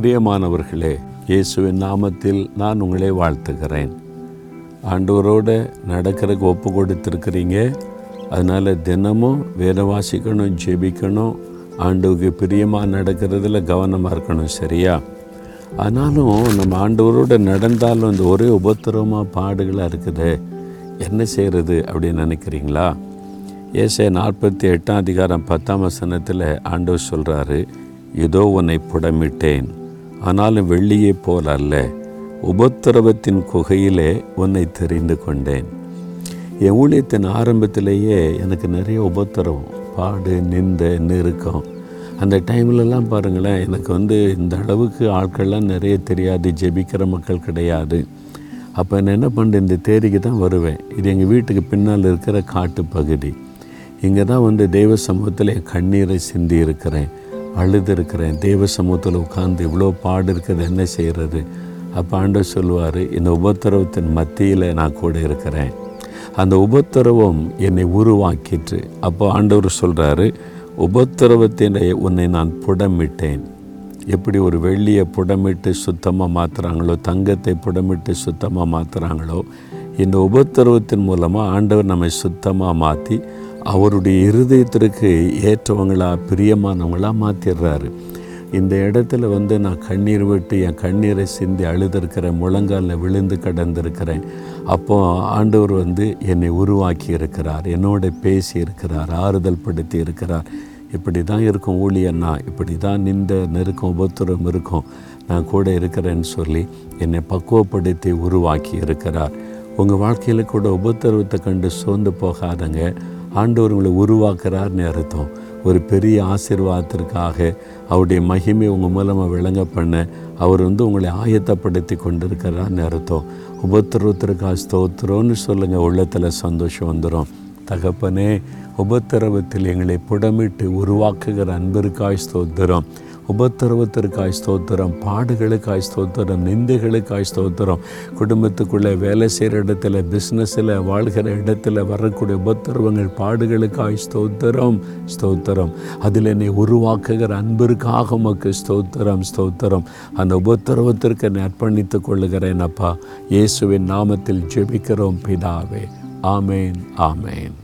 பிரியமானவர்களே இயேசுவின் நாமத்தில் நான் உங்களை வாழ்த்துகிறேன். ஆண்டவரோடு நடக்கிறதுக்கு ஒப்பு கொடுத்துருக்கிறீங்க அதனால் தினமும் வேலை வாசிக்கணும் ஜெபிக்கணும். ஆண்டவுக்கு பிரியமாக நடக்கிறதுல கவனமாக இருக்கணும் சரியா? ஆனாலும் நம்ம ஆண்டவரோடு நடந்தாலும் இந்த ஒரே உபத்திரவமாக பாடுகளாக இருக்குது. என்ன செய்கிறது அப்படின்னு நினைக்கிறீங்களா? ஏசே நாற்பத்தி எட்டாம் அதிகாரம் பத்தாம் வசனத்தில் ஆண்டவர் சொல்கிறாரு இதோ உன்னை புடமிட்டேன். ஆனாலும் வெள்ளியை போல் அல்ல. உபத்திரவத்தின் குகையிலே உன்னை தெரிந்து கொண்டேன். என் ஊழியத்தின் ஆரம்பத்திலேயே எனக்கு நிறைய உபத்திரவம் பாடு நிந்த நெருக்கம். அந்த டைம்லலாம் பாருங்களேன் எனக்கு வந்து இந்த அளவுக்கு ஆட்கள்லாம் நிறைய தெரியாது ஜெபிக்கிற மக்கள் கிடையாது. அப்போ நான் என்ன பண்ணுறேன் இந்த தேரிக்கு தான் வருவேன். இது எங்கள் வீட்டுக்கு பின்னால் இருக்கிற காட்டு பகுதி. இங்கே தான் வந்து தெய்வ சமூகத்தில் கண்ணீரை சிந்தி இருக்கிறேன். அழுது இருக்கிறேன் சமூகத்தில் உட்கார்ந்து இவ்வளோ பாடு இருக்கிறது என்ன செய்கிறது அப்போ ஆண்டவர் சொல்லுவார் இந்த உபத்திரவத்தின் மத்தியில் நான் கூட இருக்கிறேன். அந்த உபத்திரவம் என்னை உருவாக்கிற்று. அப்போ ஆண்டவர் சொல்கிறாரு உபத்திரவத்தினை உன்னை நான் புடமிட்டேன். எப்படி ஒரு வெள்ளியை புடமிட்டு சுத்தமாக மாற்றுறாங்களோ தங்கத்தை புடமிட்டு சுத்தமாக மாற்றுறாங்களோ இந்த உபத்திரவத்தின் மூலமாக ஆண்டவர் நம்மை சுத்தமாக மாற்றி அவருடைய இருதயத்திற்கு ஏற்றவங்களா பிரியமானவங்களா மாற்றிடுறாரு இந்த இடத்துல வந்து நான் கண்ணீர் விட்டு என் கண்ணீரை சிந்தி அழுதிருக்கிறேன் முழங்காலில் விழுந்து கடந்திருக்கிறேன். அப்போ ஆண்டவர் வந்து என்னை உருவாக்கி இருக்கிறார் என்னோட பேசி இருக்கிறார் ஆறுதல் படுத்தி இருக்கிறார் இப்படி தான் இருக்கும் ஊழியன்னா இப்படி தான் நின்ற நெருக்கம் உபத்திரம் இருக்கும். நான் கூட இருக்கிறேன்னு சொல்லி என்னை பக்குவப்படுத்தி உருவாக்கி இருக்கிறார் உங்கள் வாழ்க்கையில் கூட உபத்திரவத்தை கண்டு சோர்ந்து போகாதங்க. ஆண்டவர் உங்களை உருவாக்குறார்னு அர்த்தம். ஒரு பெரிய ஆசீர்வாதத்திற்காக அவருடைய மகிமை உங்கள் மூலமாக விளங்க பண்ண அவர் வந்து உங்களை ஆயத்தப்படுத்தி கொண்டிருக்கிறார்னு அர்த்தம். உபத்திரத்திற்காக ஸ்தோத்திரம்னு சொல்லுங்கள் உள்ளத்தில் சந்தோஷம் வந்துடும் தகப்பனே உபத்திரவத்தில் எங்களை புடமிட்டு உருவாக்குகிற அன்பிற்காய் ஸ்தோத்திரம். உபத்திரவத்திற்காய் ஸ்தோத்திரம் பாடுகளுக்காய் ஸ்தோத்திரம் நிந்தைகளுக்காய் ஸ்தோத்திரம். குடும்பத்துக்குள்ளே வேலை செய்கிற இடத்துல பிஸ்னஸில் வாழ்கிற இடத்துல வரக்கூடிய உபத்திரவங்கள் பாடுகளுக்காய் ஸ்தோத்திரம் ஸ்தோத்திரம். அதில் என்னை உருவாக்குகிற அன்பிற்காக உமக்கு ஸ்தோத்திரம் ஸ்தோத்திரம். அந்த உபத்திரவத்திற்கு என்னை அர்ப்பணித்துக் கொள்ளுகிறேன் அப்பா. இயேசுவின் நாமத்தில் ஜெபிக்கிறோம் பிதாவே. ஆமேன் ஆமேன்.